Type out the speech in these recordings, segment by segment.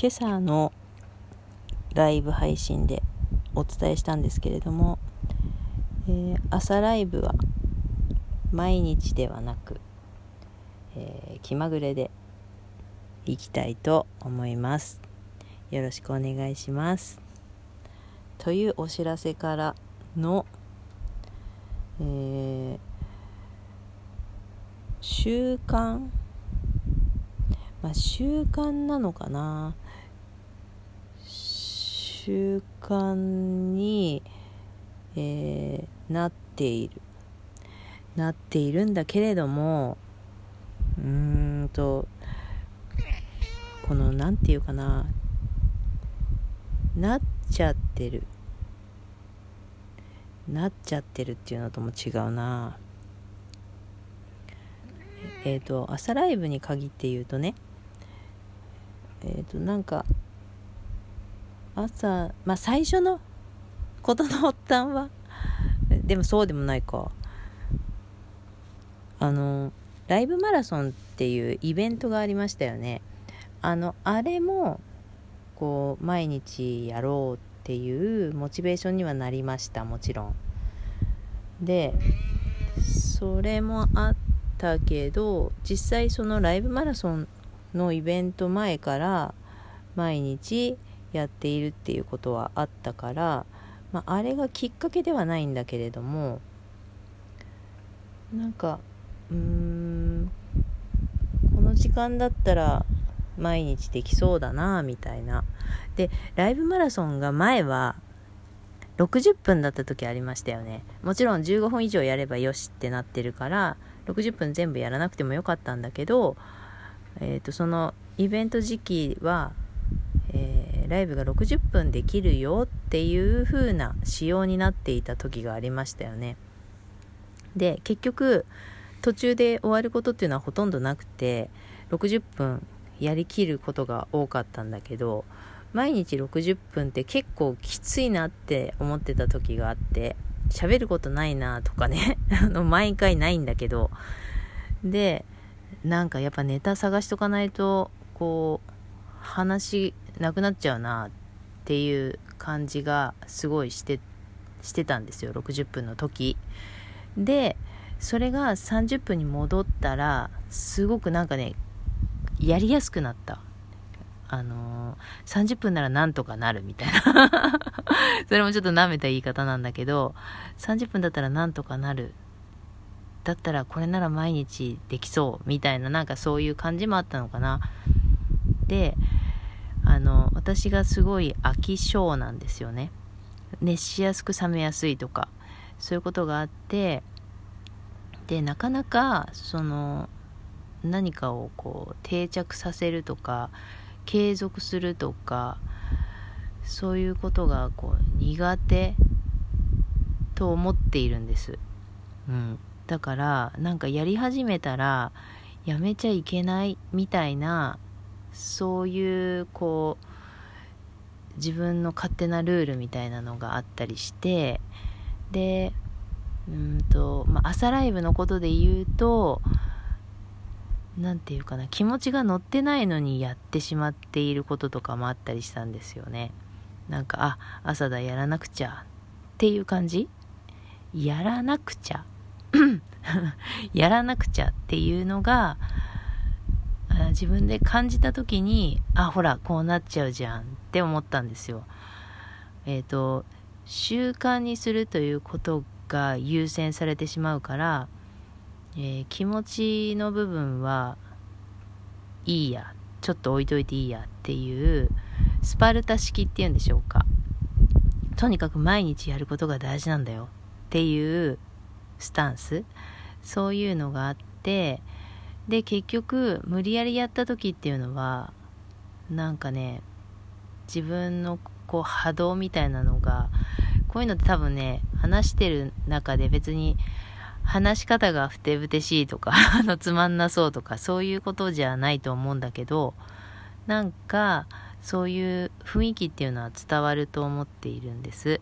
今朝のライブ配信でお伝えしたんですけれども、えー、朝ライブは毎日ではなく、えー、気まぐれでいきたいと思います。よろしくお願いします。というお知らせからの、えー、習慣まあ習慣なのかな。習慣に、えー、なっている。なっているんだけれどもうーんとこの何て言うかな。なっちゃってる。なっちゃってるっていうのとも違うな。えっ、ー、と朝ライブに限って言うとねえっ、ー、となんか朝まあ最初のことの発端は？でもそうでもないか。あのライブマラソンっていうイベントがありましたよね。あのあれもこう毎日やろうっていうモチベーションにはなりましたもちろん。でそれもあったけど実際そのライブマラソンのイベント前から毎日やっているっていうことはあったから、まあ、あれがきっかけではないんだけれどもなんかうーんこの時間だったら毎日できそうだなみたいな。でライブマラソンが前は60分だった時ありましたよね。もちろん15分以上やればよしってなってるから60分全部やらなくてもよかったんだけど、えーと、そのイベント時期はライブが60分できるよっていう風な仕様になっていた時がありましたよね。で結局途中で終わることっていうのはほとんどなくて60分やりきることが多かったんだけど毎日60分って結構きついなって思ってた時があって喋ることないなとかね 毎回ないんだけどでなんかやっぱネタ探しとかないとこう話なくなっちゃうなっていう感じがすごいしてしてたんですよ。60分の時。でそれが30分に戻ったらすごくなんかねやりやすくなった。あのー、30分ならなんとかなるみたいな。それもちょっと舐めた言い方なんだけど30分だったらなんとかなる。だったらこれなら毎日できそうみたいななんかそういう感じもあったのかな。で私がすごい飽き性なんですよね。熱しやすく冷めやすいとかそういうことがあってでなかなかその何かをこう定着させるとか継続するとかそういうことがこう苦手と思っているんです、うん、だからなんかやり始めたらやめちゃいけないみたいなそういうこう自分の勝手なルールみたいなのがあったりしてでうんと、まあ、朝ライブのことで言うと何て言うかな気持ちが乗ってないのにやってしまっていることとかもあったりしたんですよね。なんかあ朝だやらなくちゃっていう感じ？やらなくちゃ？やらなくちゃっていうのが自分で感じた時にあほらこうなっちゃうじゃんって思ったんですよ。えっ、ー、と習慣にするということが優先されてしまうから、えー、気持ちの部分はいいやちょっと置いといていいやっていうスパルタ式っていうんでしょうか。とにかく毎日やることが大事なんだよっていうスタンス。そういうのがあってで結局無理やりやった時っていうのはなんかね自分のこう波動みたいなのがこういうのって多分ね話してる中で別に話し方がふてぶてしいとか あのつまんなそうとかそういうことじゃないと思うんだけどなんかそういう雰囲気っていうのは伝わると思っているんです。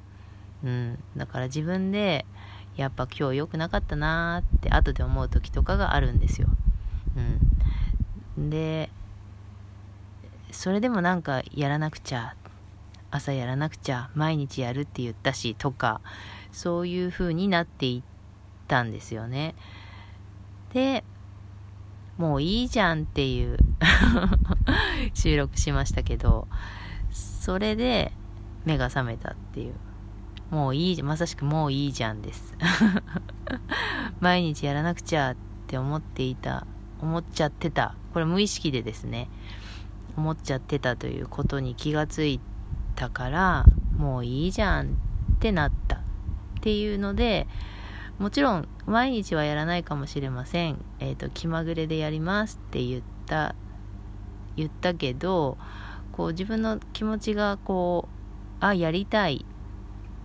うん、だから自分でやっぱ今日良くなかったなーって後で思う時とかがあるんですよ。うん、でそれでもなんかやらなくちゃ朝やらなくちゃ毎日やるって言ったしとかそういう風になっていったんですよね。でもういいじゃんっていう 収録しましたけどそれで目が覚めたっていう。もういいまさしくもういいじゃんです。毎日やらなくちゃって思っていた思っちゃってた。これ無意識でですね。思っちゃってたということに気がついたからもういいじゃんってなった。っていうのでもちろん毎日はやらないかもしれません。えっ、ー、と気まぐれでやりますって言った言ったけどこう自分の気持ちがこうあやりたい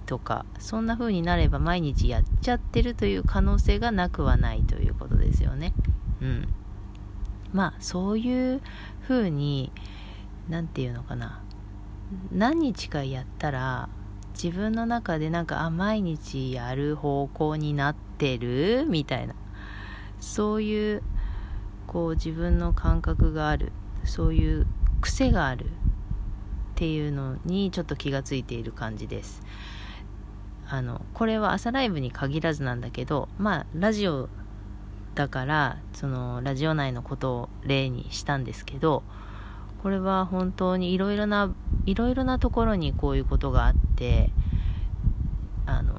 とかそんな風になれば毎日やっちゃってるという可能性がなくはないということですよね。うん。まあそういう風に何て言うのかな。何日かやったら自分の中でなんかあ毎日やる方向になってるみたいな。そういうこう自分の感覚がある。そういう癖がある。っていうのにちょっと気がついている感じです。あのこれは朝ライブに限らずなんだけどまあラジオだからそのラジオ内のことを例にしたんですけどこれは本当にいろいろないろいろなところにこういうことがあってあの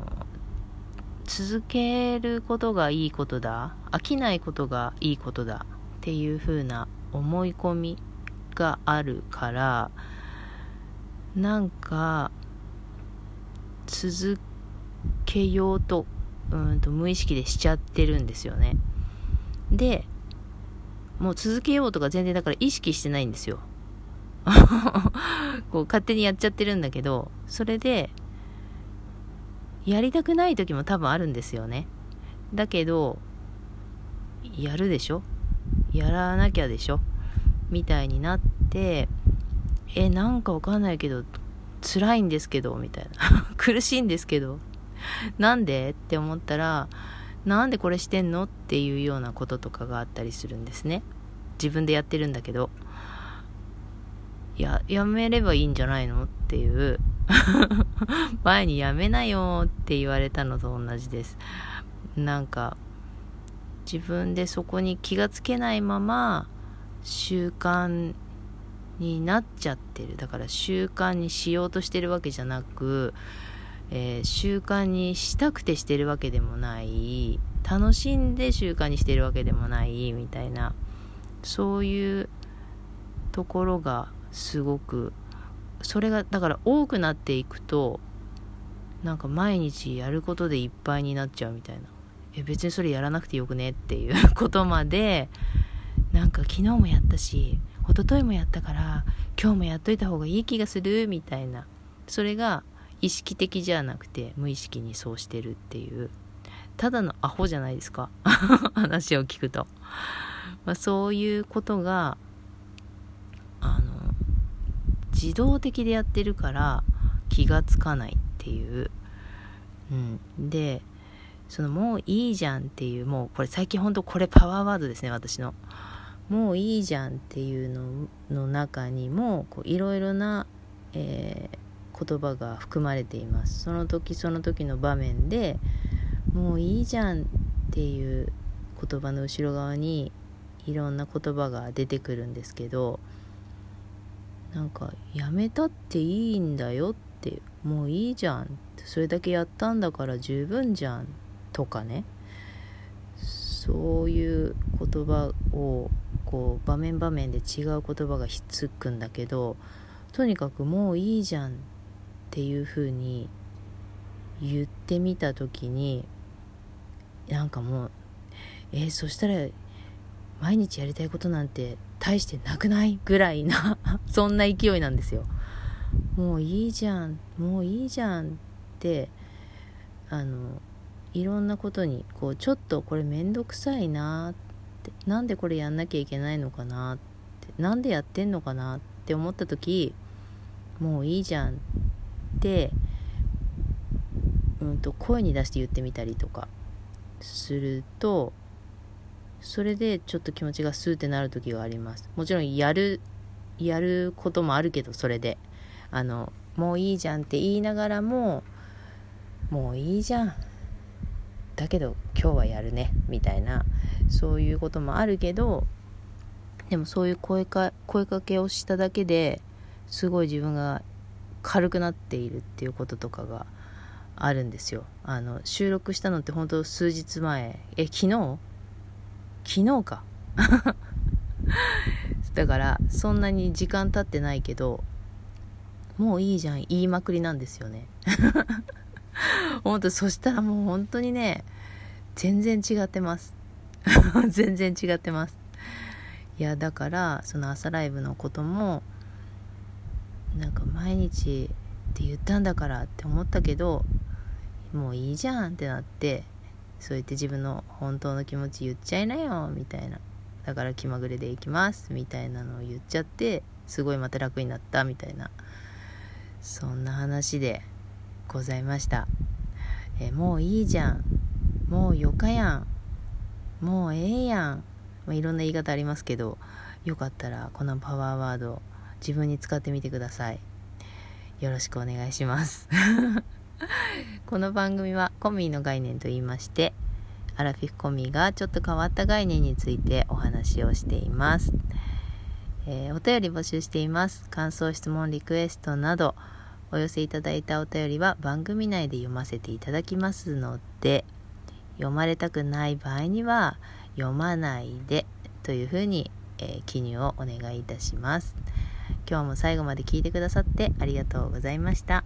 続けることがいいことだ飽きないことがいいことだっていう風な思い込みがあるからなんか続けようとうんと無意識でしちゃってるんですよね。でもう続けようとか全然だから意識してないんですよ。こう勝手にやっちゃってるんだけどそれでやりたくない時も多分あるんですよね。だけどやるでしょ？やらなきゃでしょ？みたいになってえなんかわかんないけど辛いんですけどみたいな。苦しいんですけど。なんで？って思ったらなんでこれしてんの？っていうようなこととかがあったりするんですね。自分でやってるんだけど。ややめればいいんじゃないの？っていう。前にやめなよって言われたのと同じです。なんか自分でそこに気がつけないまま習慣になっちゃってる。だから習慣にしようとしてるわけじゃなく、えー、習慣にしたくてしてるわけでもない楽しんで習慣にしてるわけでもないみたいなそういうところがすごくそれがだから多くなっていくとなんか毎日やることでいっぱいになっちゃうみたいな。え別にそれやらなくてよくねっていう ことまでなんか昨日もやったし一昨日もやったから今日もやっといた方がいい気がするみたいな。それが意識的じゃなくて無意識にそうしてるっていう。ただのアホじゃないですか。話を聞くと、まあ、そういうことがあの自動的でやってるから気がつかないっていう、うん、でそのもういいじゃんっていうもうこれ最近ほんとこれパワーワードですね私の。もういいじゃんっていうのの中にもいろいろな、えー、言葉が含まれています。その時その時の場面でもういいじゃんっていう言葉の後ろ側にいろんな言葉が出てくるんですけどなんかやめたっていいんだよってもういいじゃんそれだけやったんだから十分じゃんとかね。そういう言葉をこう場面場面で違う言葉がひっつくんだけどとにかくもういいじゃんっていう風に言ってみた時になんかもうえー、そしたら毎日やりたいことなんて大してなくない？ぐらいな そんな勢いなんですよ。もういいじゃんもういいじゃんってあのいろんなことにこうちょっとこれめんどくさいなってなんでこれやんなきゃいけないのかなってなんでやってんのかなって思った時もういいじゃんうんと声に出して言ってみたりとかするとそれでちょっと気持ちがスーってなる時があります。もちろんやるやることもあるけどそれで。あのもういいじゃんって言いながらももういいじゃん。だけど今日はやるね。みたいなそういうこともあるけどでもそういう声か声かけをしただけですごい自分が軽くなっているっていうこととかがあるんですよ。あの収録したのって本当数日前。え昨日？昨日か。だからそんなに時間経ってないけどもういいじゃん言いまくりなんですよね。本当そしたらもう本当にね全然違ってます。全然違ってます。いやだからその朝ライブのこともなんか毎日って言ったんだからって思ったけどもういいじゃんってなってそう言って自分の本当の気持ち言っちゃいなよみたいな。だから気まぐれで行きますみたいなのを言っちゃってすごいまた楽になったみたいな。そんな話でございました。えもういいじゃん。もうよかやん。もうええやん、まあ、いろんな言い方ありますけどよかったらこのパワーワード自分に使ってみてください。よろしくお願いします。この番組はコミーの概念と言いましてアラフィフコミがちょっと変わった概念についてお話をしています、えー、お便り募集しています。感想質問リクエストなどお寄せいただいたお便りは番組内で読ませていただきますので読まれたくない場合には読まないでというふうに、えー、記入をお願いいたします。今日も最後まで聞いてくださってありがとうございました。